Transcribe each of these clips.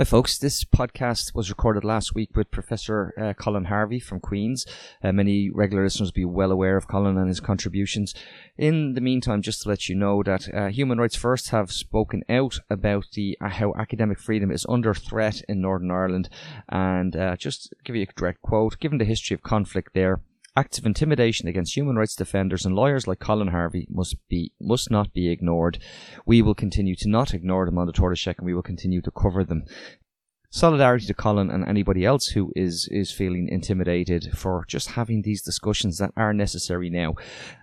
Hi, folks. This podcast was recorded last week with Professor uh, Colin Harvey from Queen's. Uh, many regular listeners will be well aware of Colin and his contributions. In the meantime, just to let you know that uh, Human Rights First have spoken out about the uh, how academic freedom is under threat in Northern Ireland, and uh, just give you a direct quote: "Given the history of conflict there." Acts of intimidation against human rights defenders and lawyers like Colin Harvey must be must not be ignored. We will continue to not ignore them on the Tortoise Shack and we will continue to cover them. Solidarity to Colin and anybody else who is is feeling intimidated for just having these discussions that are necessary now.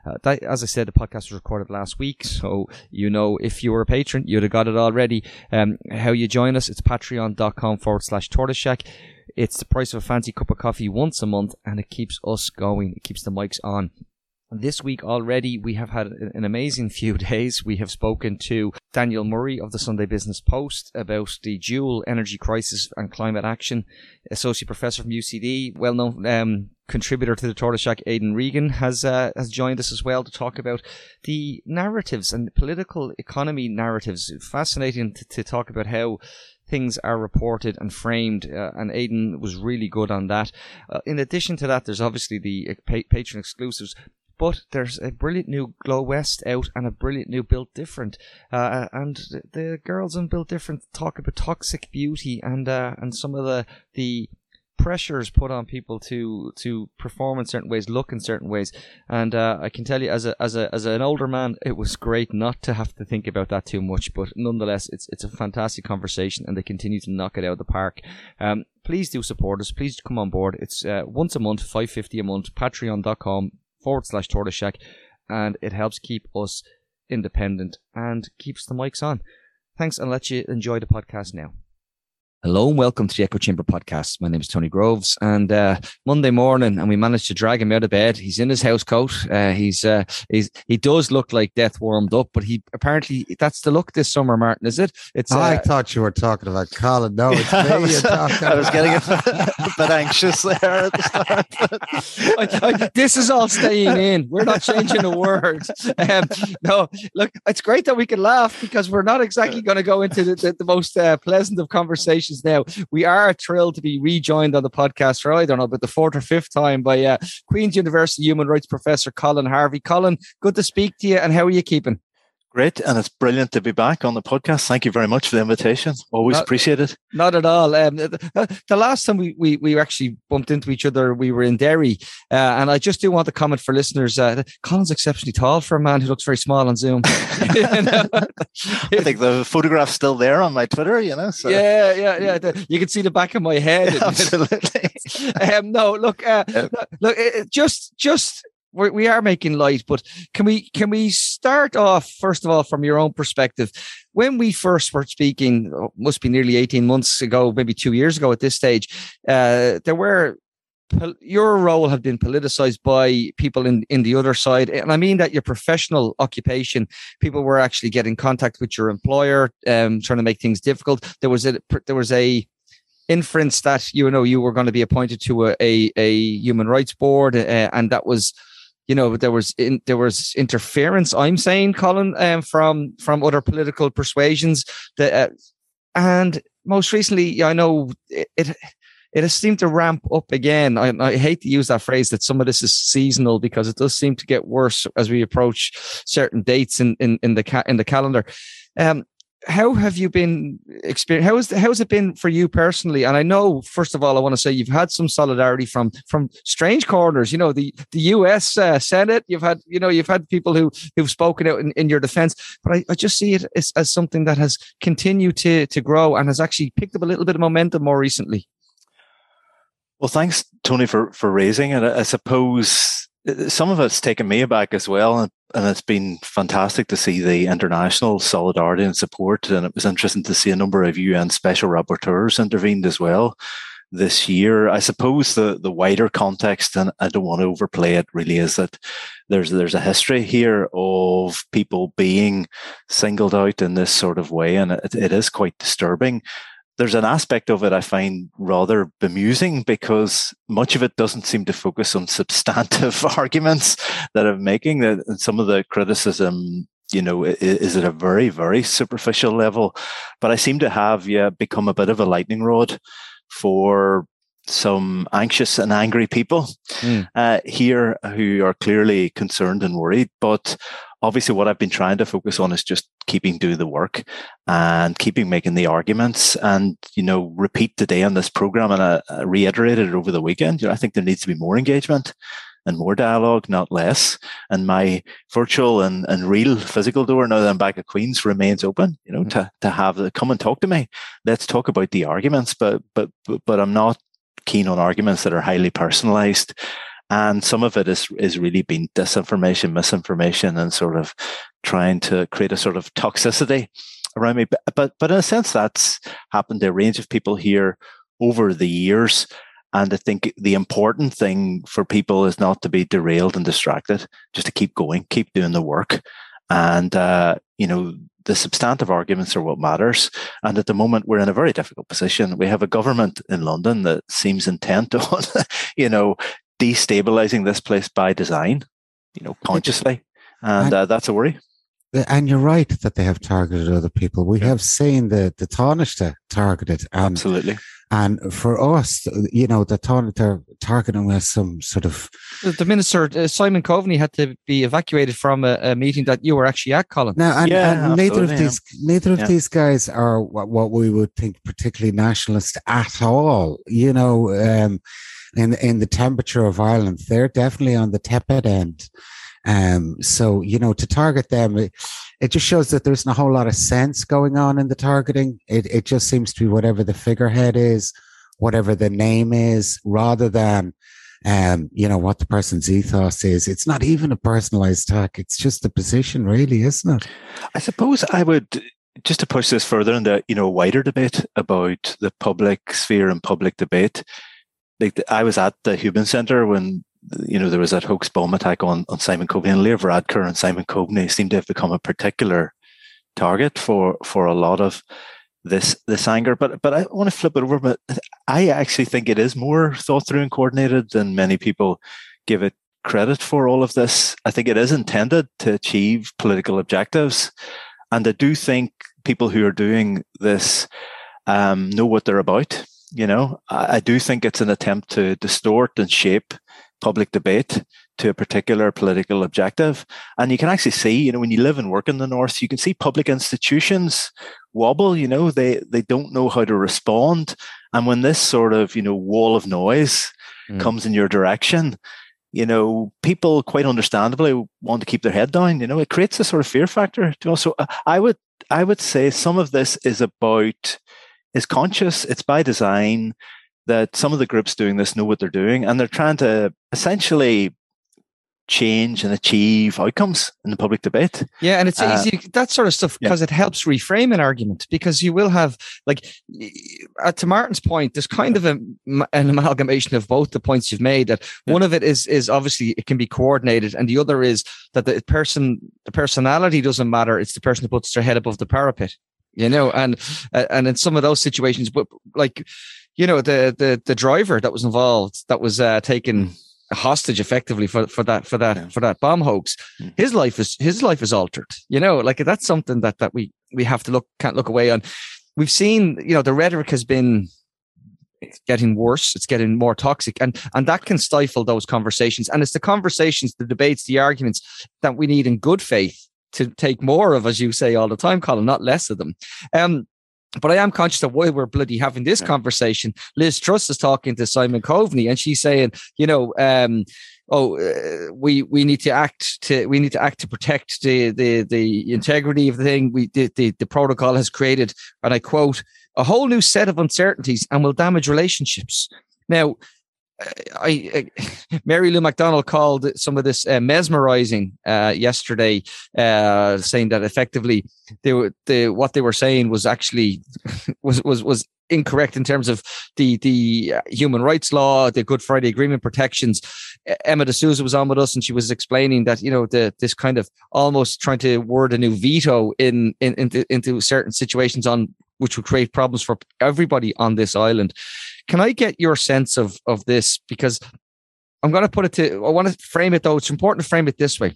Uh, that, as I said, the podcast was recorded last week, so you know if you were a patron, you'd have got it already. Um, how you join us? It's patreon.com forward slash tortoiseshack. It's the price of a fancy cup of coffee once a month, and it keeps us going. It keeps the mics on. This week already, we have had an amazing few days. We have spoken to Daniel Murray of the Sunday Business Post about the dual energy crisis and climate action. Associate Professor from UCD, well known um, contributor to the Tortoise Shack, Aidan Regan, has uh, has joined us as well to talk about the narratives and political economy narratives. Fascinating to, to talk about how things are reported and framed, uh, and Aiden was really good on that. Uh, in addition to that, there's obviously the uh, pa- patron exclusives, but there's a brilliant new Glow West out and a brilliant new Built Different. Uh, and the girls in Built Different talk about toxic beauty and uh, and some of the the pressures put on people to to perform in certain ways, look in certain ways, and uh, I can tell you as a as a as an older man, it was great not to have to think about that too much. But nonetheless, it's it's a fantastic conversation, and they continue to knock it out of the park. Um, please do support us. Please come on board. It's uh, once a month, five fifty a month. Patreon.com forward slash tortoiseshack, and it helps keep us independent and keeps the mics on. Thanks, and let you enjoy the podcast now. Hello and welcome to the Echo Chamber podcast. My name is Tony Groves, and uh, Monday morning, and we managed to drag him out of bed. He's in his house coat. Uh, he's uh, he's he does look like death warmed up, but he apparently that's the look this summer. Martin, is it? It's. I uh, thought you were talking about Colin. No, it's me. I, was, I was getting a, a bit anxious there at the start. I, I, this is all staying in. We're not changing a word. Um, no, look, it's great that we can laugh because we're not exactly going to go into the, the, the most uh, pleasant of conversations now. We are thrilled to be rejoined on the podcast for I don't know, but the fourth or fifth time by uh, Queen's University Human Rights Professor Colin Harvey. Colin, good to speak to you, and how are you keeping? Great, and it's brilliant to be back on the podcast. Thank you very much for the invitation. Always not, appreciate it. Not at all. Um, the, the, last time we, we we actually bumped into each other, we were in Derry, uh, and I just do want to comment for listeners. Uh, Colin's exceptionally tall for a man who looks very small on Zoom. I think the photograph's still there on my Twitter. You know, so. yeah, yeah, yeah. The, you can see the back of my head. Absolutely. um, no, look, uh, look, it, just just we're, we are making light, but can we can we start off first of all from your own perspective? When we first were speaking, oh, must be nearly eighteen months ago, maybe two years ago at this stage. Uh, there were your role had been politicized by people in, in the other side. And I mean that your professional occupation, people were actually getting contact with your employer, um, trying to make things difficult. There was a, there was a, inference that you know you were going to be appointed to a, a, a human rights board uh, and that was you know there was in, there was interference. I'm saying, Colin, um, from from other political persuasions that, uh, and most recently, I know it, it it has seemed to ramp up again. I, I, hate to use that phrase that some of this is seasonal because it does seem to get worse as we approach certain dates in in, in the ca- in the calendar. Um, how have you been experience how has it been for you personally? And i know first of all i want to say you've had some solidarity from from strange corners you know the the us uh, senate you've had you know you've had people who who've spoken out in, in your defense but I, I just see it as, as something that has continued to to grow and has actually picked up a little bit of momentum more recently. Well thanks tony for for raising it. I suppose some of it's taken me aback as well, and, it's been fantastic to see the international solidarity and support. And it was interesting to see a number of UN special rapporteurs intervened as well this year. I suppose the the wider context, and I don't want to overplay it, really is that there's there's a history here of people being singled out in this sort of way, and it, it is quite disturbing there's an aspect of it I find rather bemusing because much of it doesn't seem to focus on substantive arguments that I'm making. That some of the criticism, you know, is at a very, very superficial level. But I seem to have yeah become a bit of a lightning rod for some anxious and angry people mm. uh, here who are clearly concerned and worried. But obviously, what I've been trying to focus on is just keeping doing the work and keeping making the arguments and you know repeat today on this program and I, I reiterated it over the weekend. You know, I think there needs to be more engagement and more dialogue, not less. And my virtual and, and real physical door, now that I'm back at Queen's, remains open. You know, mm-hmm. to to have the come and talk to me. Let's talk about the arguments, but but but, but I'm not keen on arguments that are highly personalized. And some of it is is really been disinformation, misinformation, and sort of trying to create a sort of toxicity around me. But but, but in a sense, that's happened to a range of people here over the years. And I think the important thing for people is not to be derailed and distracted, just to keep going, keep doing the work. And, uh, you know, the substantive arguments are what matters. And at the moment, we're in a very difficult position. We have a government in London that seems intent on, you know, destabilizing this place by design, you know, consciously. And uh, that's a worry. And you're right that they have targeted other people. We have seen the the Taoiseach targeted. And, Absolutely. And for us, you know, the they're targeting us some sort of. The minister uh, Simon Coveney had to be evacuated from a, a, meeting that you were actually at, Colin. Now, and, yeah, and neither of these neither of yeah. these guys are what, what, we would think particularly nationalist at all. You know, um, in in the temperature of Ireland, they're definitely on the tepid end. Um, so, you know, to target them, it, it, just shows that there isn't a whole lot of sense going on in the targeting. It, it just seems to be whatever the figurehead is, whatever the name is, rather than, um, you know, what the person's ethos is. It's not even a personalized attack. It's just the position, really, isn't it? I suppose I would just to push this further in the you know wider debate about the public sphere and public debate like I was at the Houben Centre when you know, there was that hoax bomb attack on, on Simon Coveney and Leo Varadkar and Simon Coveney seem to have become a particular target for for a lot of this this anger. But but I want to flip it over. But I actually think it is more thought through and coordinated than many people give it credit for. All of this, I think it is intended to achieve political objectives, and I do think people who are doing this um, know what they're about. You know, I, I do think it's an attempt to distort and shape public debate to a particular political objective. And you can actually see, you know, when you live and work in the North, you can see public institutions wobble, you know, they, they don't know how to respond. And when this sort of, you know, wall of noise mm. comes in your direction, you know, people quite understandably want to keep their head down. You know, it creates a sort of fear factor. So uh, I would, I would say some of this is about, is conscious. It's by design that some of the groups doing this know what they're doing and they're trying to essentially change and achieve outcomes in the public debate. Yeah, and it's uh, easy that sort of stuff because yeah. it helps reframe an argument because you will have like uh, to Martin's point there's kind of a, an amalgamation of both the points you've made that yeah. one of it is is obviously it can be coordinated and the other is that the person the personality doesn't matter it's the person who puts their head above the parapet you know and uh, and in some of those situations but like you know the the the driver that was involved that was uh, taken hostage effectively for for that for that yeah. for that bomb hoax mm. his life is his life is altered you know like that's something that that we we have to look can't look away on we've seen you know the rhetoric has been getting worse it's getting more toxic and and that can stifle those conversations and it's the conversations the debates the arguments that we need in good faith to take more of as you say all the time colin not less of them um but I am conscious of why we're bloody having this conversation. Liz Truss is talking to Simon Coveney, and she's saying, you know, um, oh, uh, we we need to act to we need to act to protect the the the integrity of the thing. We the, the the protocol has created, and I quote, a whole new set of uncertainties and will damage relationships. Now, I, I, Mary Lou McDonald called some of this uh, mesmerizing uh, yesterday, uh, saying that effectively they were the what they were saying was actually was was was incorrect in terms of the the human rights law, the Good Friday Agreement protections. Emma De Souza was on with us, and she was explaining that you know the this kind of almost trying to word a new veto in, in into into certain situations on which would create problems for everybody on this island. Can I get your sense of of this? Because I'm going to put it to. I want to frame it though. It's important to frame it this way.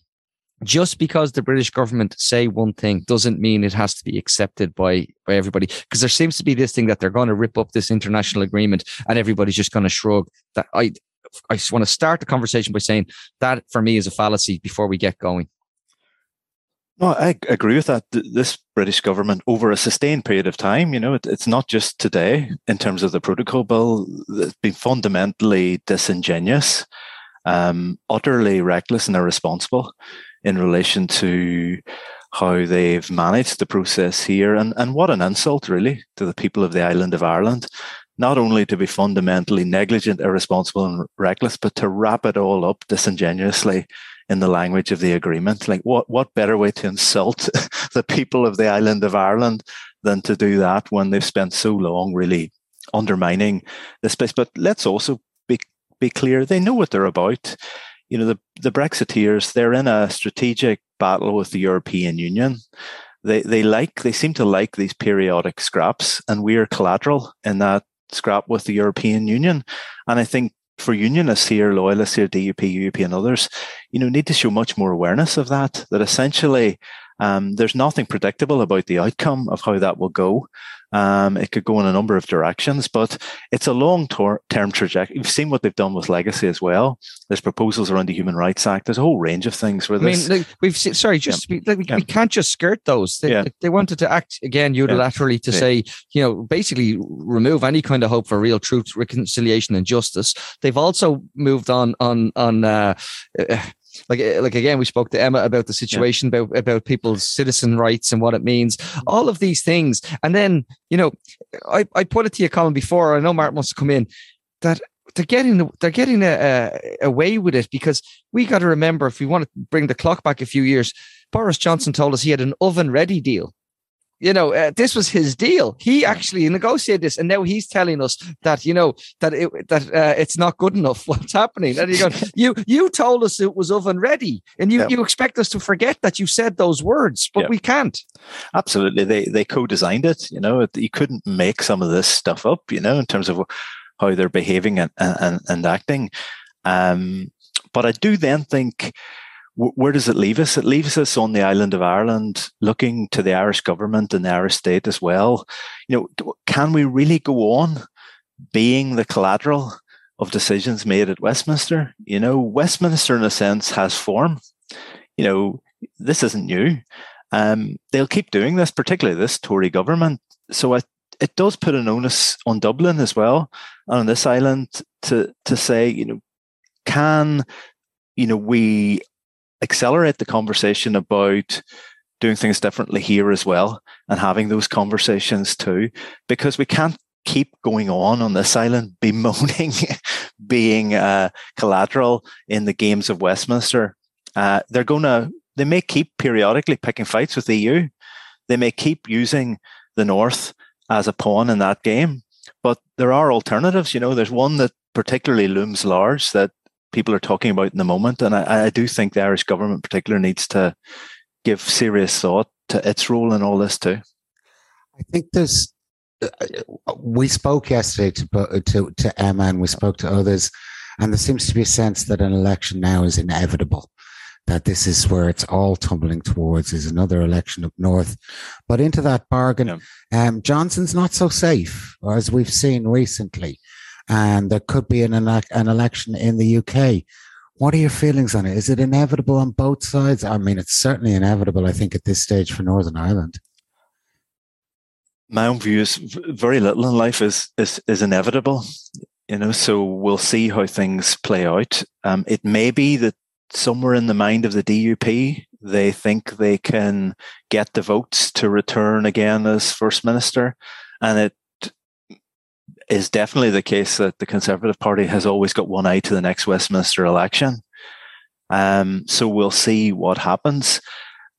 just because the British government say one thing doesn't mean it has to be accepted by by everybody. Because there seems to be this thing that they're going to rip up this international agreement and everybody's just going to shrug. That I I just want to start the conversation by saying that for me is a fallacy before we get going. No, I agree with that. This British government, over a sustained period of time, you know, it, it's not just today in terms of the protocol bill, it's been fundamentally disingenuous, um, utterly reckless and irresponsible in relation to how they've managed the process here. And, and what an insult, really, to the people of the island of Ireland. Not only to be fundamentally negligent, irresponsible, and reckless, but to wrap it all up disingenuously in the language of the agreement. Like, what, what better way to insult the people of the island of Ireland than to do that when they've spent so long really undermining this place? But let's also be, be clear they know what they're about. You know, the, the Brexiteers, they're in a strategic battle with the European Union. They, they like, they seem to like these periodic scraps, and we are collateral in that scrap with the European Union. And I think for unionists here, loyalists here, DUP, UUP, and others, you know, need to show much more awareness of that. That essentially, um, there's nothing predictable about the outcome of how that will go. Um, it could go in a number of directions, but it's a long term trajectory. You've seen what they've done with legacy as well. There's proposals around the Human Rights Act. There's a whole range of things where this. I mean, like, we've seen, sorry, just yeah. like, we, yeah. we, can't just skirt those. They, yeah. they wanted to act again unilaterally to say, you know, basically remove any kind of hope for real truth, reconciliation, and justice. They've also moved on on on. Uh, uh, like eh, like again we spoke to Emma about the situation yeah. about about people's citizen rights and what it means all of these things and then you know I, I put it to you Colin before I know Mark wants to come in that they're getting they're getting a, a, away with it because we got to remember if we want to bring the clock back a few years Boris Johnson told us he had an oven ready deal you know, uh, this was his deal. He actually negotiated this, and now he's telling us that you know that it that uh, it's not good enough. What's happening? And you go, you you told us it was oven ready, and you you expect us to forget that you said those words, but we can't. Absolutely, they they co-designed it. You know, you couldn't make some of this stuff up. You know, in terms of how they're behaving and and, and acting. Um, but I do then think where does it leave us? It leaves us on the island of Ireland, looking to the Irish government and the Irish state as well. You know, can we really go on being the collateral of decisions made at Westminster? You know, Westminster, in a sense, has form. You know, this isn't new. Um, they'll keep doing this, particularly this Tory government. So it does put an onus on Dublin as well, and on this island to to say, you know, can you know we accelerate the conversation about doing things differently here as well and having those conversations too, because we can't keep going on on this island bemoaning being uh, collateral in the games of Westminster. Uh, they're going to, they may keep periodically picking fights with the EU. They may keep using the North as a pawn in that game, but there are alternatives. You know, there's one that particularly looms large that people are talking about in the moment. And I, I do think the Irish government, in particular, needs to give serious thought to its role in all this too. I think there's. Uh, we spoke yesterday to, to to Emma, and we spoke to others, and there seems to be a sense that an election now is inevitable. That this is where it's all tumbling towards is another election up north, but into that bargain, yeah. um, Johnson's not so safe as we've seen recently and there could be an, an election in the UK. What are your feelings on it? Is it inevitable on both sides? I mean, it's certainly inevitable, I think, at this stage for Northern Ireland. My own view is very little in life is is, is inevitable, you know. So we'll see how things play out. Um, it may be that somewhere in the mind of the DUP, they think they can get the votes to return again as first minister, and it is definitely the case that the Conservative Party has always got one eye to the next Westminster election. Um, so we'll see what happens.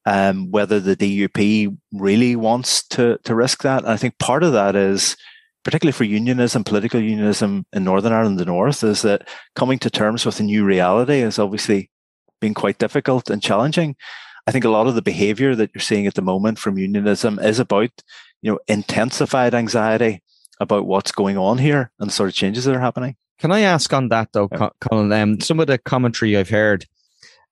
Um, whether the DUP really wants to to risk that. And I think part of that is, particularly for unionism, political unionism in Northern Ireland, the North, is that coming to terms with a new reality has obviously been quite difficult and challenging. I think a lot of the behaviour that you're seeing at the moment from unionism is about, you know, intensified anxiety about what's going on here and the sort of changes that are happening. Can I ask on that though, yeah. Colin? Um, some of the commentary I've heard,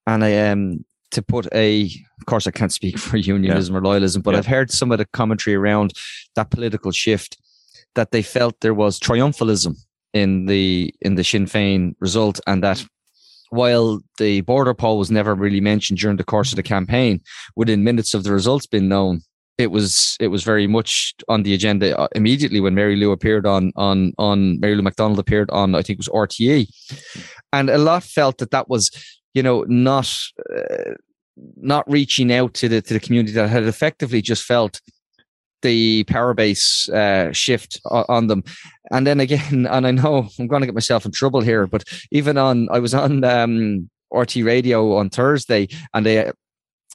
and I um, to put a, of course, I can't speak for unionism yeah. or loyalism, but yeah. I've heard some of the commentary around that political shift that they felt there was triumphalism in the in the Sinn Féin result, and that while the border poll was never really mentioned during the course of the campaign, within minutes of the results being known, it was it was very much on the agenda uh, immediately when Mary Lou appeared on on on Mary Lou McDonald appeared on I think it was RTE, and a lot felt that that was you know not uh, not reaching out to the to the community that had effectively just felt the power base uh, shift on them. And then again, and I know I'm going to get myself in trouble here, but even on, I was on um, RTE Radio on Thursday, and they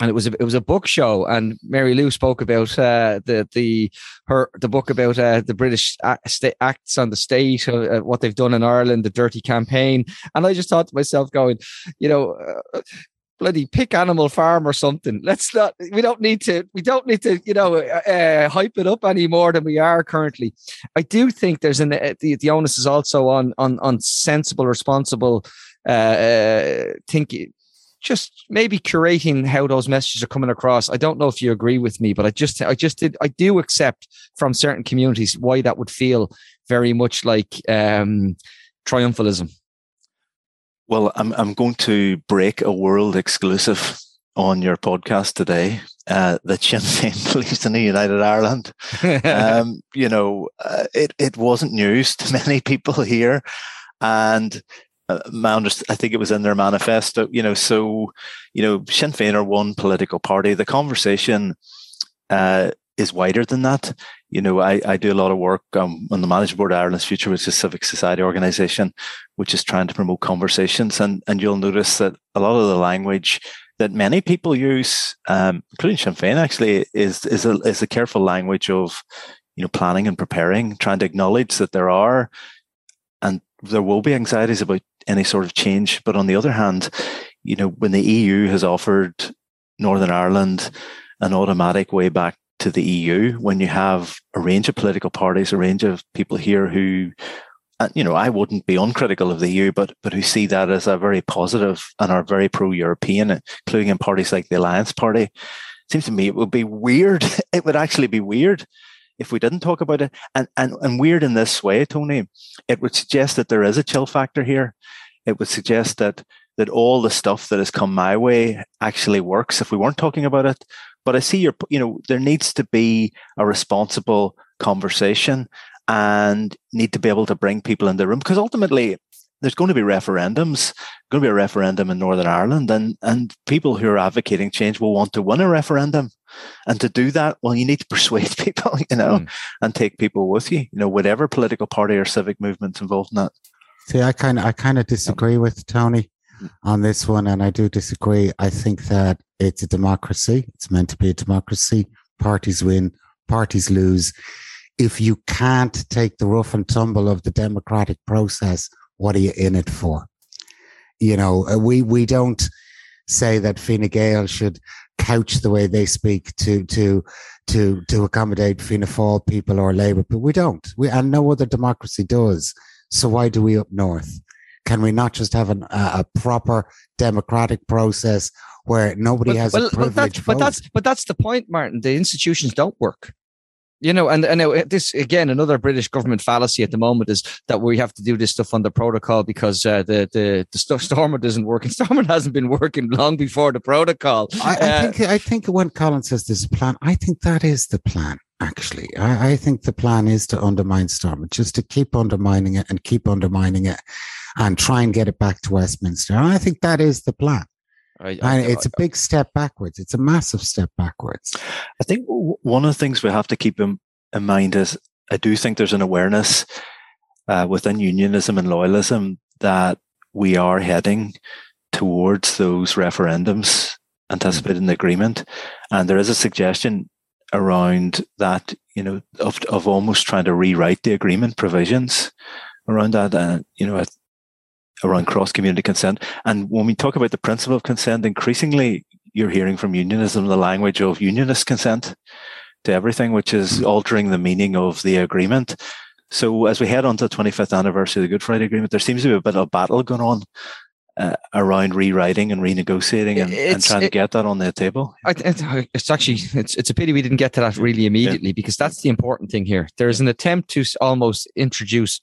and it was a, it was a book show, and Mary Lou spoke about uh, the the her the book about uh, the British acts on the state, uh, what they've done in Ireland, the dirty campaign, and I just thought to myself, going, you know, uh, bloody pick animal farm or something. Let's not. We don't need to. We don't need to. You know, uh, uh, hype it up any more than we are currently. I do think there's an uh, the, the onus is also on on on sensible, responsible uh, uh thinking. Just maybe curating how those messages are coming across. I don't know if you agree with me, but I just, I just did, I do accept from certain communities why that would feel very much like um, triumphalism. Well, I'm I'm going to break a world exclusive on your podcast today uh, that Sinn Féin believes in the United Ireland. um, you know, uh, it it wasn't news to many people here, and uh, my I think it was in their manifesto. You know, so you know, Sinn Féin are one political party. The conversation uh, is wider than that. You know, I, I do a lot of work um, on the Management Board of Ireland's Future, which is a civic society organisation, which is trying to promote conversations. And, and you'll notice that a lot of the language that many people use, um, including Sinn Féin, actually, is is a, is a careful language of, you know, planning and preparing, trying to acknowledge that there are and there will be anxieties about any sort of change. But on the other hand, you know, when the EU has offered Northern Ireland an automatic way back to the EU when you have a range of political parties, a range of people here who, uh, you know, I wouldn't be uncritical of the EU, but but who see that as a very positive and are very pro-European, including in parties like the Alliance Party. It seems to me it would be weird. It would actually be weird if we didn't talk about it. And and and weird in this way, Tony. It would suggest that there is a chill factor here. It would suggest that that all the stuff that has come my way actually works if we weren't talking about it but I see your, you know, there needs to be a responsible conversation and need to be able to bring people in the room because ultimately there's going to be referendums, going to be a referendum in Northern Ireland, and and people who are advocating change will want to win a referendum. And to do that, well, you need to persuade people, you know, mm. and take people with you, you know, whatever political party or civic movement's involved in that. See, I kind of, I kind of disagree with Tony on this one, and I do disagree. I think that it's a democracy. It's meant to be a democracy. Parties win, parties lose. If you can't take the rough and tumble of the democratic process, what are you in it for? You know, uh, we we don't say that Fine Gael should couch the way they speak to to to to accommodate Fianna Fáil people or Labour, but we don't. We and no other democracy does. So why do we up north? Can we not just have an, a, a proper democratic process where nobody but, has well, a privilege but that's, but that's but that's the point, Martin. The institutions don't work. You know, and and this again, another British government fallacy at the moment is that we have to do this stuff under protocol because uh, the the the stuff Stormont isn't working. Stormont hasn't been working long before the protocol. I, I uh, think I think when Colin says this plan, I think that is the plan actually. I, I, think the plan is to undermine Stormont, just to keep undermining it and keep undermining it and try and get it back to Westminster. And I think that is the plan. I, I, it's a big step backwards. It's a massive step backwards. I think one of the things we have to keep in, in mind is I do think there's an awareness uh, within unionism and loyalism that we are heading towards those referendums anticipated in the agreement. And there is a suggestion around that, you know, of, of almost trying to rewrite the agreement provisions around that. And, uh, you know, around cross community consent. And when we talk about the principle of consent, increasingly you're hearing from unionism the language of unionist consent to everything, which is mm. altering the meaning of the agreement. So as we head on to the 25th anniversary of the Good Friday Agreement, there seems to be a bit of battle going on uh, around rewriting and renegotiating and, and trying it, to get that on the table. I, it's actually it's it's a pity we didn't get to that really immediately yeah. because that's the important thing here. There's an attempt to almost introduce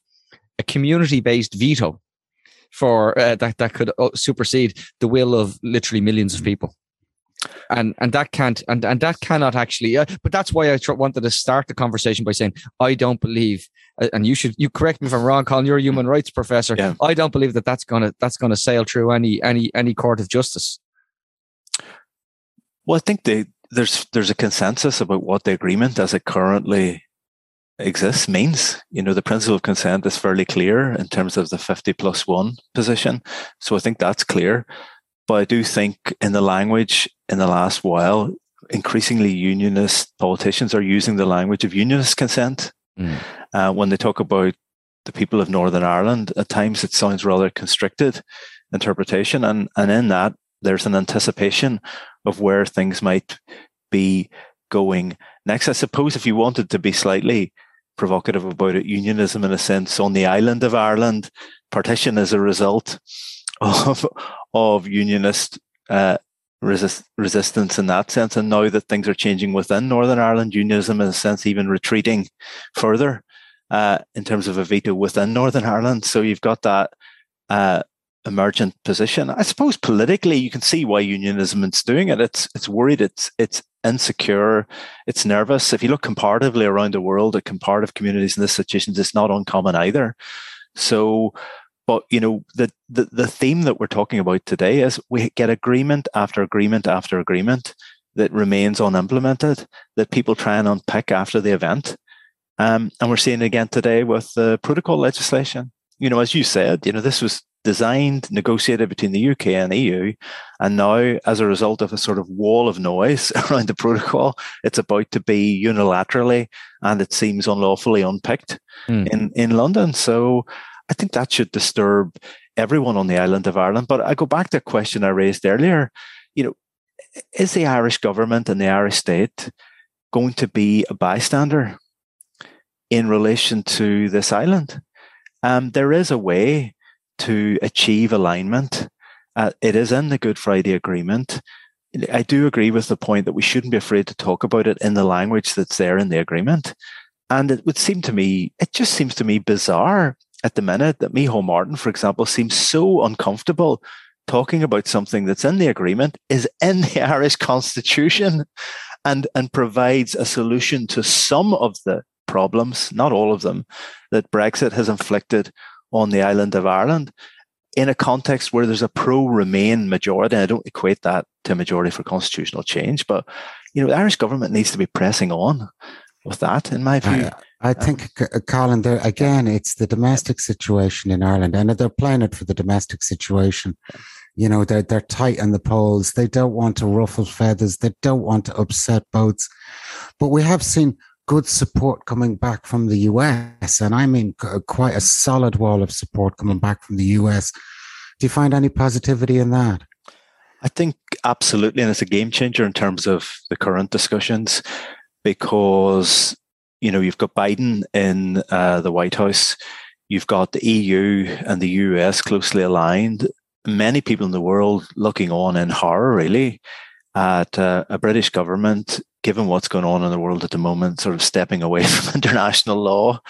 a community based veto for uh, that that could uh, supersede the will of literally millions of people and and that can't and and that cannot actually uh, but that's why i tr- wanted to start the conversation by saying i don't believe uh, and you should you correct me if i'm wrong colin you're a human rights professor yeah. i don't believe that that's gonna that's gonna sail through any any any court of justice well i think they, there's there's a consensus about what the agreement as it currently exists means. You know, the principle of consent is fairly clear in terms of the 50 plus one position. So I think that's clear. But I do think in the language in the last while, increasingly unionist politicians are using the language of unionist consent. Mm. Uh, when they talk about the people of Northern Ireland, at times it sounds rather constricted interpretation. And, and in that, there's an anticipation of where things might be going next. I suppose if you wanted to be slightly provocative about it, unionism in a sense on the island of Ireland, partition as a result of of unionist uh, resist, resistance in that sense. And now that things are changing within Northern Ireland, unionism in a sense even retreating further uh, in terms of a veto within Northern Ireland. So you've got that uh, emergent position. I suppose politically, you can see why unionism is doing it. It's it's worried. It's it's insecure. It's nervous. If you look comparatively around the world at comparative communities in this situation, it's not uncommon either. So, but you know, the, the the theme that we're talking about today is we get agreement after agreement after agreement that remains unimplemented that people try and unpick after the event. Um, and we're seeing it again today with the protocol legislation. You know, as you said, you know, this was designed, negotiated between the UK and EU. And now, as a result of a sort of wall of noise around the protocol, it's about to be unilaterally and it seems unlawfully unpicked mm. in, in London. So I think that should disturb everyone on the island of Ireland. But I go back to a question I raised earlier. You know, is the Irish government and the Irish state going to be a bystander in relation to this island? Um, there is a way to achieve alignment. Uh, it is in the Good Friday Agreement. I do agree with the point that we shouldn't be afraid to talk about it in the language that's there in the agreement. And it would seem to me, it just seems to me bizarre at the minute that Micheál Martin, for example, seems so uncomfortable talking about something that's in the agreement, is in the Irish constitution, and, and provides a solution to some of the problems, not all of them, that Brexit has inflicted on the island of Ireland in a context where there's a pro Remain majority. I don't equate that to majority for constitutional change, but you know, the Irish government needs to be pressing on with that, in my view. I, I think, uh, Colin, there again, it's the domestic situation in Ireland, and they're playing it for the domestic situation. You know, they're they're tight on the polls. They don't want to ruffle feathers. They don't want to upset boats. But we have seen good support coming back from the US, and I mean uh, quite a solid wall of support coming mm. back from the US. Do you find any positivity in that? I think absolutely, and it's a game changer in terms of the current discussions because you know you've got Biden in uh, the White House, you've got the EU and the US closely aligned. Many people in the world looking on in horror, really, at uh, a British government given what's going on in the world at the moment, sort of stepping away from international law,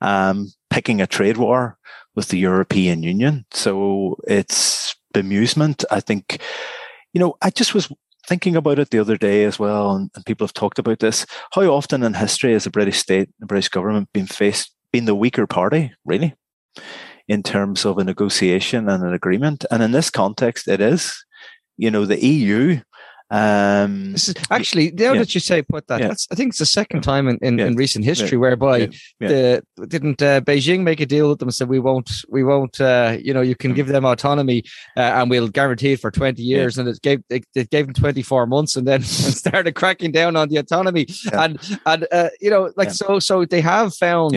um, picking a trade war with the European Union. So it's bemusement. I think, you know, I just was thinking about it the other day as well, and, and people have talked about this. How often in history has the British state, the British government been faced, been the weaker party, really, in terms of a negotiation and an agreement? And in this context, it is. You know, the EU um, this is actually now yeah. that you say put that, yeah. that's I think it's the second time in, in, yeah. in recent history whereby the didn't uh, Beijing make a deal with them and said we won't we won't uh, you know you can mm. give them autonomy uh, and we'll guarantee it for twenty years. And it gave it, it, gave them twenty four months and then started cracking down on the autonomy. And and uh, you know like so so they have found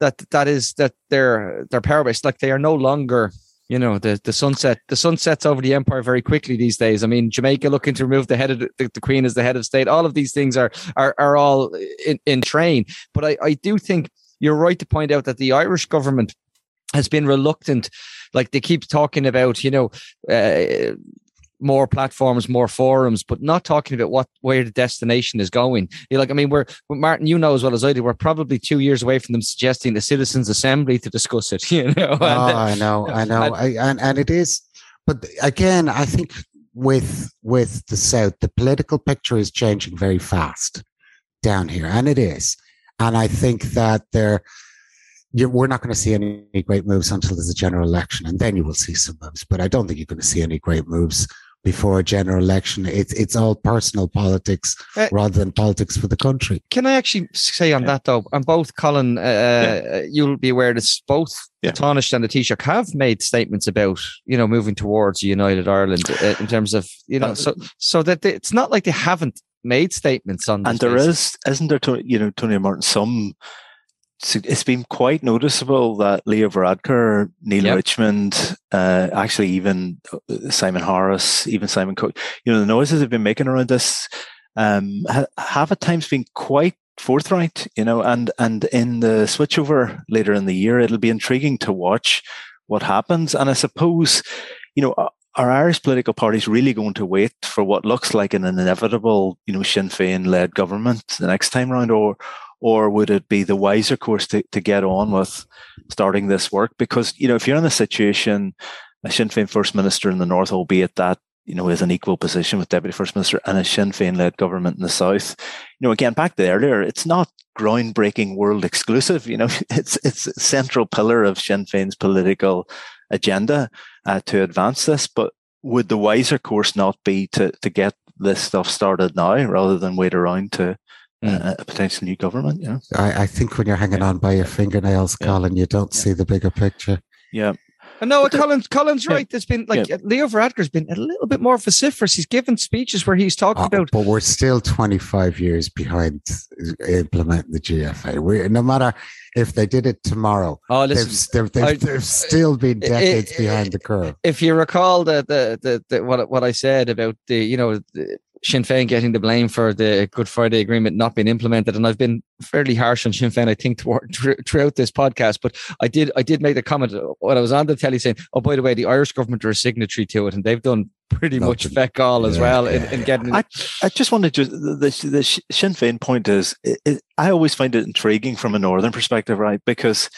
that that is that their their power base like they are no longer you know the the sunset the sun sets over the empire very quickly these days i mean jamaica looking to remove the head of the, the queen as the head of state all of these things are are, are all in, in train but I, I do think you're right to point out that the irish government has been reluctant. Like they keep talking about, you know, uh, more platforms, more forums, but not talking about what where the destination is going. You're like, I mean, we're Martin, you know as well as I do, we're probably two years away from them suggesting a citizens' assembly to discuss it. You know, oh, I know, uh, I know, and, I, and and it is, but again, I think with with the South, the political picture is changing very fast down here, and it is, and I think that there you we're not going to see any great moves until there's a general election, and then you will see some moves. But I don't think you're going to see any great moves before a general election. It's it's all personal politics uh, rather than politics for the country. Can I actually say on yeah. that though? On both, Colin, uh, yeah. you'll be aware that both yeah. the Taoiseach and the Tánaiste have made statements about you know moving towards a united Ireland uh, in terms of you know uh, so so that they, it's not like they haven't made statements on. This. And there basis. is, isn't there? You know, Tony Martin, some it's been quite noticeable that Leo Varadkar, Neale yep. Richmond, uh, actually even uh, Simon Harris, even Simon Cook, you know, the noises they've been making around this um, have at times been quite forthright, you know, and, and in the switchover later in the year, it'll be intriguing to watch what happens. And I suppose, you know, are Irish political parties really going to wait for what looks like an inevitable, you know, Sinn Féin led government the next time round, or or would it be the wiser course to, to get on with starting this work? Because, you know, if you're in a situation, a Sinn Féin First Minister in the North, albeit that, you know, is an equal position with Deputy First Minister and a Sinn Féin led government in the South, you know, again, back to earlier, it's not groundbreaking world exclusive. You know, it's, it's a central pillar of Sinn Féin's political agenda uh, to advance this. But would the wiser course not be to, to get this stuff started now rather than wait around to mm. Uh, a potential new government. Yeah, I, I think when you're hanging yeah. on by your fingernails, yeah. Colin, you don't yeah. see the bigger picture. Yeah. Uh, no, Colin's Colin's right. There's been like yeah. Leo Varadkar's been a little bit more vociferous. He's given speeches where he's talking oh, uh, about. But we're still 25 years behind implementing the GFA. We, no matter if they did it tomorrow, oh, listen, they've, they've, they've, they've still been decades it, it, behind the curve. If you recall the, the the, the, what what I said about the you know the, Sinn Féin getting the blame for the Good Friday Agreement not being implemented, and I've been fairly harsh on Sinn Féin, I think, throughout this podcast. But I did, I did make the comment uh, when I was on the telly saying, "Oh, by the way, the Irish government are a signatory to it, and they've done pretty Nothing. much feck all as yeah, well in, in, getting." I, I just wanted to the the Sinn Féin point is, it, it, I always find it intriguing from a northern perspective, right? Because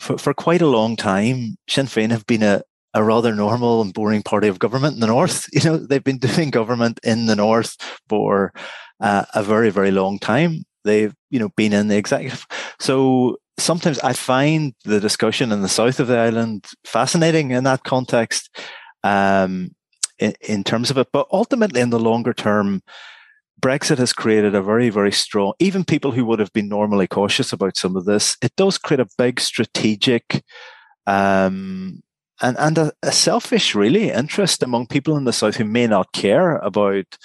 for, for quite a long time, Sinn Féin have been a, a rather normal and boring party of government in the north. You know, they've been doing government in the north for uh, a very, very long time. They've, you know, been in the executive. So sometimes I find the discussion in the south of the island fascinating in that context, um, in, in terms of it. But ultimately, in the longer term, Brexit has created a very, very strong, even people who would have been normally cautious about some of this, it does create a big strategic um, and and a, a, selfish really interest among people in the south who may not care about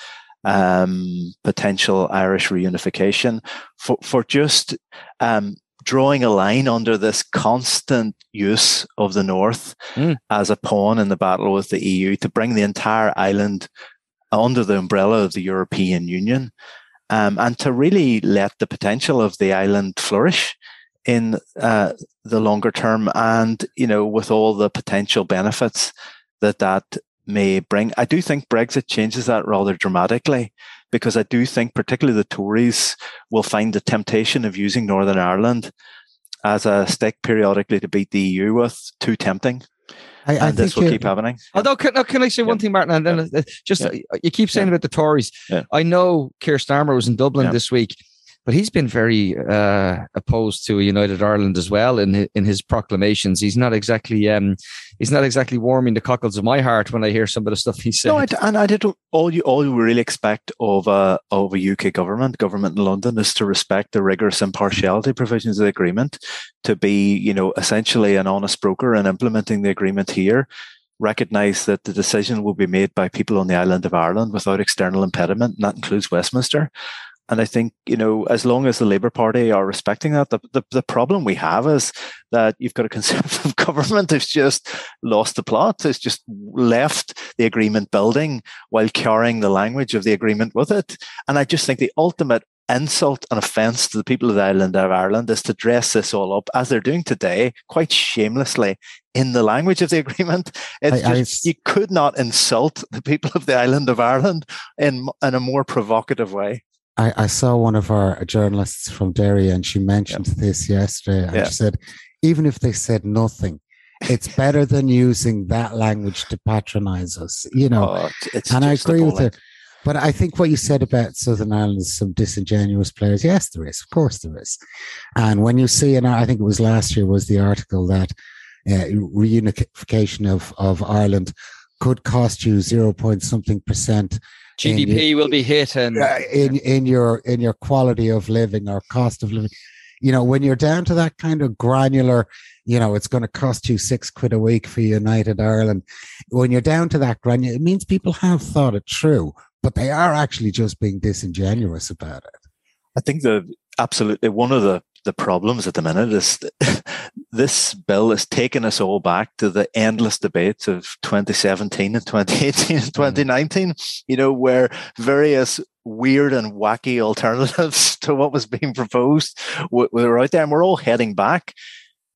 um, potential Irish reunification for for just um, drawing a line under this constant use of the north mm. as a pawn in the battle with the EU to bring the entire island under the umbrella of the European Union. Um, and to really let the potential of the island flourish in uh, the longer term and you know with all the potential benefits that that may bring i do think brexit changes that rather dramatically because i do think particularly the tories will find the temptation of using northern ireland as a stick periodically to beat the eu with too tempting I, I and this will keep happening. Although, can, can I say yeah. one thing, Martin? And then yeah. just yeah. you keep saying about the Tories. I know Keir Starmer was in Dublin this week, but he's been very uh, opposed to united Ireland as well in his, in his proclamations. He's not exactly um, he's not exactly warming the cockles of my heart when I hear some of the stuff he said. No, I, and I did all you all you really expect of a of a UK government, government in London, is to respect the rigorous impartiality provisions of the agreement, to be you know essentially an honest broker in implementing the agreement here recognise that the decision will be made by people on the island of Ireland without external impediment, and that includes Westminster. And I think, you know, as long as the Labour Party are respecting that, the, the, the, problem we have is that you've got a conservative government who's just lost the plot, has just left the agreement building while carrying the language of the agreement with it. And I just think the ultimate insult and offence to the people of the island of Ireland is to dress this all up as they're doing today, quite shamelessly, in the language of the agreement. It's I, just you could not insult the people of the island of Ireland in in a more provocative way. I, I saw one of our journalists from Derry, and she mentioned this yesterday, and she said, even if they said nothing, it's better than using that language to patronize us, you know. Oh, and I agree with her. But I think what you said about Southern Ireland is some disingenuous players. Yes, there is. Of course, there is. And when you see, and I think it was last year, was the article that uh, reunification of, of Ireland could cost you zero point something percent. GDP your, will be hit, and in in your in your quality of living or cost of living. You know, when you're down to that kind of granular, you know, it's going to cost you six quid a week for United Ireland. When you're down to that granular, it means people have thought it through but they are actually just being disingenuous about it. I think the absolutely one of the the problems at the minute is this bill has taken us all back to the endless debates of 2017 and 2018 and 2019, mm. you know, where various weird and wacky alternatives to what was being proposed were out there. And we're all heading back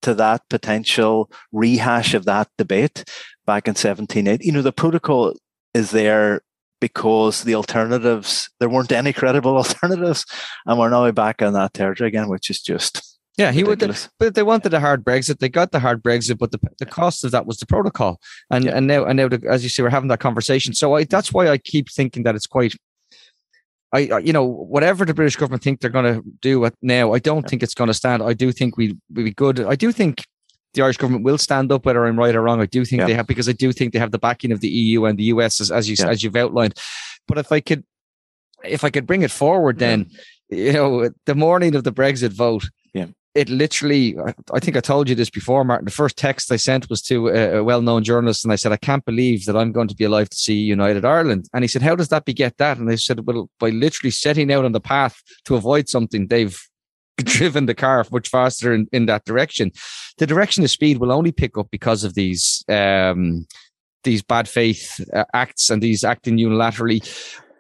to that potential rehash of that debate back in 17. You know, the protocol is there because the alternatives there weren't any credible alternatives, and we're now back in that territory again, which is just yeah, he ridiculous. would, but they wanted a hard Brexit. They got the hard Brexit, but the, the cost of that was the protocol. And yeah. and now and now, the, as you see, we're having that conversation. So I, that's why I keep thinking that it's quite. I, you know, whatever the British government think they're going to do now, I don't think it's going to stand. I do think we we be good. I do think the Irish government will stand up, whether I'm right or wrong. I do think yeah. they have because I do think they have the backing of the EU and the US, as, as you yeah. as you've outlined. But if I could, if I could bring it forward, then you know, the morning of the Brexit vote, yeah. it literally. I think I told you this before, Martin. The first text I sent was to a, a well-known journalist, and I said, "I can't believe that I'm going to be alive to see United Ireland." And he said, "How does that beget that?" And I said, "Well, by literally setting out on the path to avoid something, they've driven the car much faster in, in that direction. The direction of speed will only pick up because of these um, these bad faith uh, acts and these acting unilaterally.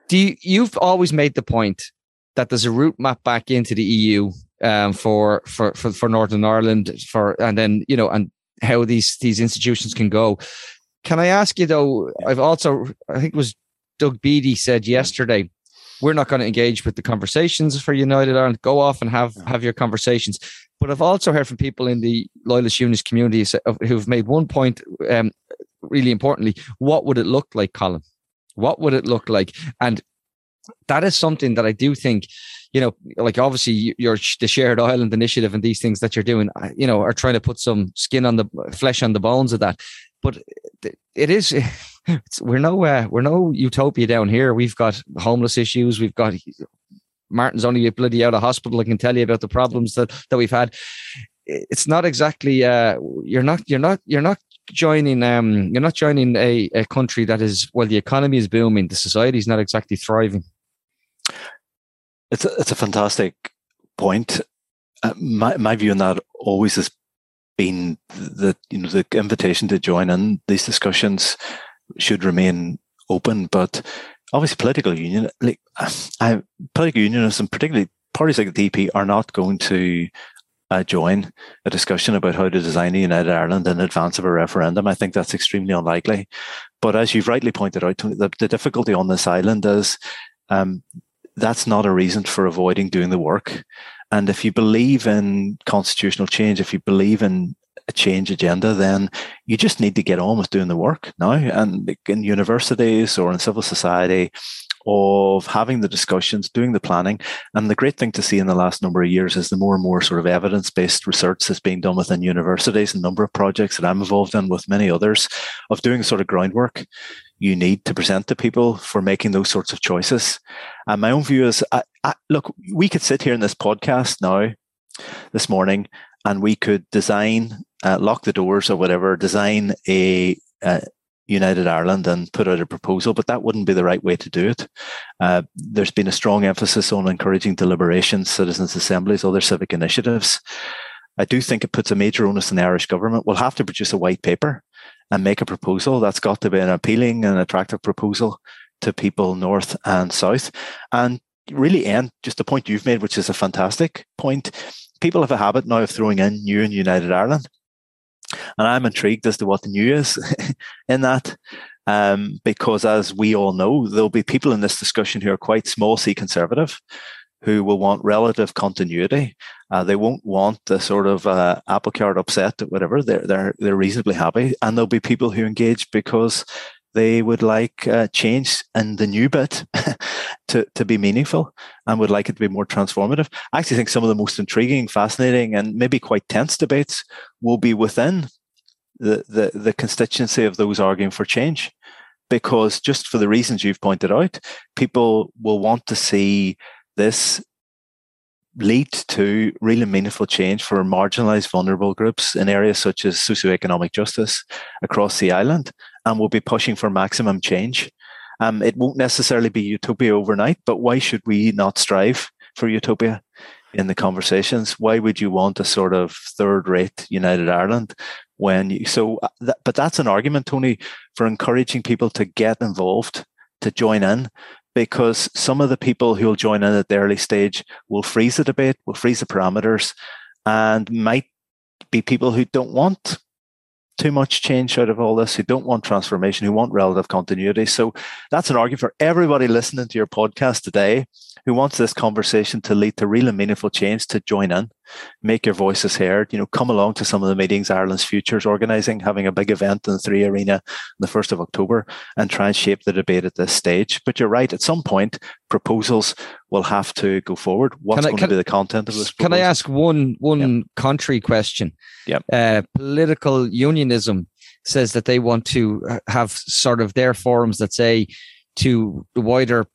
Do you, you've always made the point that there's a route map back into the EU um, for, for for for Northern Ireland for and then you know and how these these institutions can go. Can I ask you though? I've also I think it was Doug Beattie said yesterday we're not going to engage with the conversations for United Ireland. Go off and have have your conversations. But I've also heard from people in the loyalist unionist community who've made one point, um, really importantly, what would it look like, Colin? What would it look like? And that is something that I do think, you know, like obviously your the shared island initiative and these things that you're doing, you know, are trying to put some skin on the flesh on the bones of that. But it is we're no uh, we're no utopia down here. We've got homeless issues. We've got Martin's only bloody out of hospital. I can tell you about the problems that that we've had. It's not exactly uh, you're not you're not you're not joining um you're not joining a, a country that is well the economy is booming the society is not exactly thriving it's a, it's a fantastic point uh, my, my view on that always has been that you know the invitation to join in these discussions should remain open. But obviously, political union, like I, political unionists, and particularly parties like the DUP, are not going to uh, join a discussion about how to design a united Ireland in advance of a referendum. I think that's extremely unlikely. But as you've rightly pointed out, the, the difficulty on this island is um, that's not a reason for avoiding doing the work. And if you believe in constitutional change, if you believe in a change agenda, then you just need to get on with doing the work now. And in universities or in civil society, of having the discussions, doing the planning. And the great thing to see in the last number of years is the more and more sort of evidence based research that's being done within universities, a number of projects that I'm involved in with many others of doing sort of groundwork you need to present to people for making those sorts of choices. And my own view is I, I, look, we could sit here in this podcast now, this morning, and we could design, uh, lock the doors or whatever, design a, uh, United Ireland and put out a proposal, but that wouldn't be the right way to do it. Uh, there's been a strong emphasis on encouraging deliberations, citizens' assemblies, other civic initiatives. I do think it puts a major onus on the Irish government. We'll have to produce a white paper and make a proposal. That's got to be an appealing and attractive proposal to people north and south. And really end just the point you've made, which is a fantastic point. People have a habit now of throwing in new and United Ireland. And I'm intrigued as to what the new is in that. Um, because as we all know, there'll be people in this discussion who are quite small c conservative who will want relative continuity. Uh, they won't want the sort of uh, apple cart upset, or whatever. They're they're they're reasonably happy, and there'll be people who engage because they would like uh, change and the new bit to, to be meaningful and would like it to be more transformative. I actually think some of the most intriguing, fascinating, and maybe quite tense debates will be within the, the, the constituency of those arguing for change. Because just for the reasons you've pointed out, people will want to see this lead to really meaningful change for marginalized vulnerable groups in areas such as socioeconomic justice across the island and we'll be pushing for maximum change. Um, it won't necessarily be utopia overnight, but why should we not strive for utopia in the conversations? Why would you want a sort of third rate United Ireland when you, so, uh, that, but that's an argument, Tony, for encouraging people to get involved, to join in, because some of the people who will join in at the early stage will freeze the debate, will freeze the parameters, and might be people who don't want too much change out of all this, who don't want transformation, who want relative continuity. So that's an argument for everybody listening to your podcast today who wants this conversation to lead to real and meaningful change to join in, make your voices heard, you know, come along to some of the meetings Ireland's Future's organising, having a big event in the Three Arena on the 1st of October and try and shape the debate at this stage. But you're right, at some point, proposals will have to go forward. What's I, going to be the content of this? Proposal? Can I ask one one yep. country question? Yeah. Uh, political unionism says that they want to have sort of their forums that say to the wider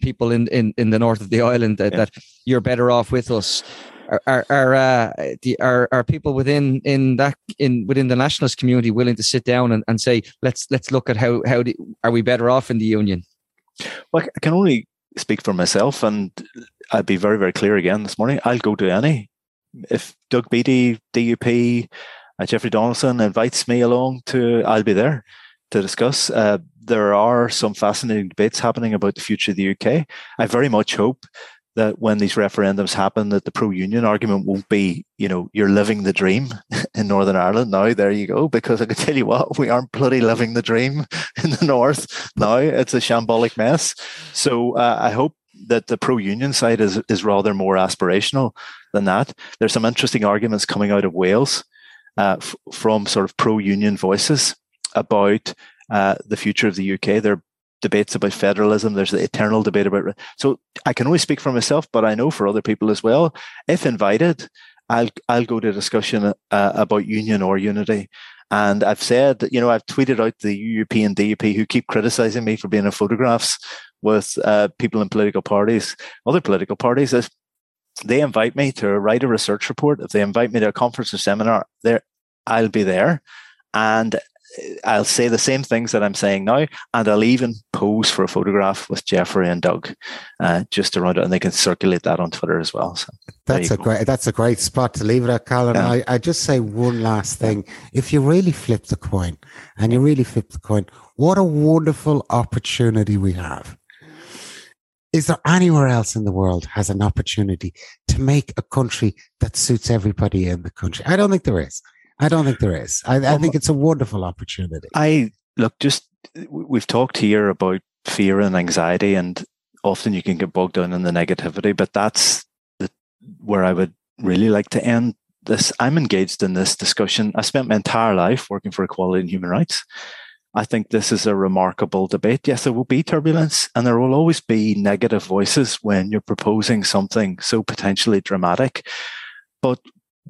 people in, in, in the north of the island that, yeah. that you're better off with us. Are are are, uh, the, are are people within in that in within the nationalist community willing to sit down and, and say let's let's look at how how do, are we better off in the union? Well, I can only speak for myself, and I'd be very very clear again this morning. I'll go to any if Doug Beattie, DUP, uh, Jeffrey Donaldson invites me along to, I'll be there to discuss. Uh, there are some fascinating debates happening about the future of the UK. I very much hope that when these referendums happen, that the pro-union argument won't be, you know, you're living the dream in Northern Ireland. Now there you go, because I can tell you what, we aren't bloody living the dream in the north. Now it's a shambolic mess. So uh, I hope that the pro-union side is is rather more aspirational than that. There's some interesting arguments coming out of Wales uh, f- from sort of pro-union voices about uh, the future of the UK. There are debates about federalism. There's the eternal debate about. So I can only speak for myself, but I know for other people as well. If invited, I'll I'll go to discussion uh, about union or unity. And I've said, you know, I've tweeted out the UUP and DUP who keep criticizing me for being in photographs with uh, people in political parties, other political parties. If they invite me to write a research report, if they invite me to a conference or seminar, there I'll be there. And I'll say the same things that I'm saying now, and I'll even pose for a photograph with Jeffrey and Doug, uh, just around it, and they can circulate that on Twitter as well. So that's a go. great that's a great spot to leave it at, Colin. Yeah. I, I just say one last thing: if you really flip the coin, and you really flip the coin, what a wonderful opportunity we have. Is there anywhere else in the world has an opportunity to make a country that suits everybody in the country? I don't think there is. I don't think there is. I, I think it's a wonderful opportunity. I look just we've talked here about fear and anxiety, and often you can get bogged down in the negativity. But that's the, where I would really like to end this. I'm engaged in this discussion. I spent my entire life working for equality and human rights. I think this is a remarkable debate. Yes, there will be turbulence and there will always be negative voices when you're proposing something so potentially dramatic. But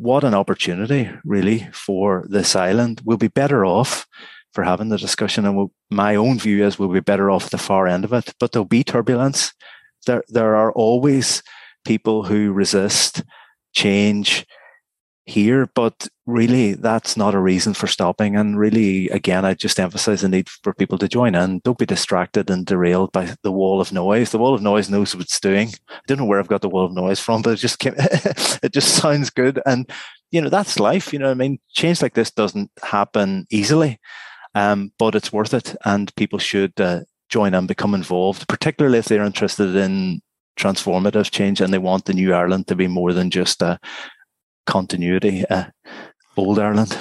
what an opportunity, really, for this island. We'll be better off for having the discussion, and we'll, my own view is we'll be better off the far end of it. But there'll be turbulence. There, there are always people who resist change here, but really that's not a reason for stopping. And really, again, I just emphasize the need for people to join in. Don't be distracted and derailed by the wall of noise. The wall of noise knows what it's doing. I don't know where I've got the wall of noise from, but it just came, it just sounds good. And, you know, that's life. You know, I mean, change like this doesn't happen easily, um, but it's worth it. And people should uh, join and become involved, particularly if they're interested in transformative change, and they want the new Ireland to be more than just a continuity, uh, old Ireland.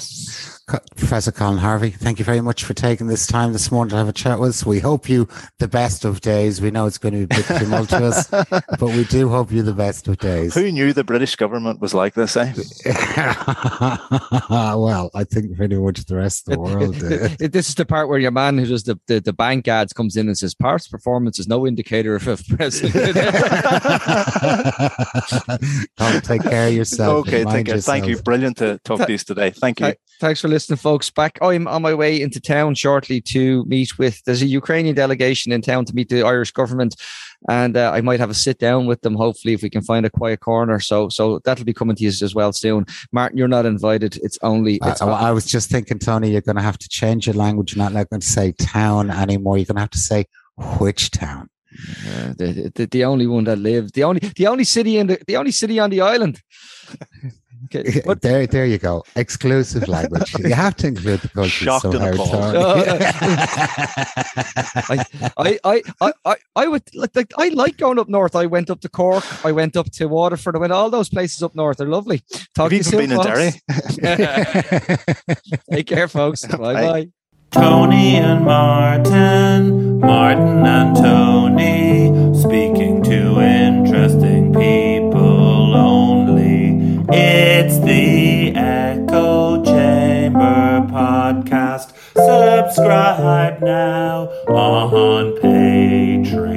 Professor Colin Harvey, thank you very much for taking this time this morning to have a chat with us. We hope you the best of days. We know it's going to be a bit tumultuous, but we do hope you the best of days. Who knew the British government was like this, eh? well, I think pretty much the rest of the world did. This is the part where your man who does the, the, the bank ads comes in and says, past performance is no indicator of a president. Don't take care of yourself. Okay, take care. Thank you. Brilliant to talk to you today. Thank you. Thanks for listening, folks. Back, I'm on my way into town shortly to meet with. There's a Ukrainian delegation in town to meet the Irish government, and uh, I might have a sit down with them. Hopefully, if we can find a quiet corner. So, so that'll be coming to you as well soon. Martin, you're not invited. It's only. It's uh, I was just thinking, Tony, you're going to have to change your language. You're not going to say town anymore. You're going to have to say which town. Uh, the, the the only one that lives, the only the only city in the the only city on the island. Okay, but there, there you go. Exclusive language. you have to include the culture. Shocked so hard I, I, I, I, I would like, like. I like going up north. I went up to Cork. I went up to Waterford. I went all those places up north. They're lovely. Talk have to you been in Derry? Take care, folks. Bye bye. Tony and Martin, Martin and Tony, speaking to interesting people only. It's the Echo Chamber podcast. Subscribe now on Patreon.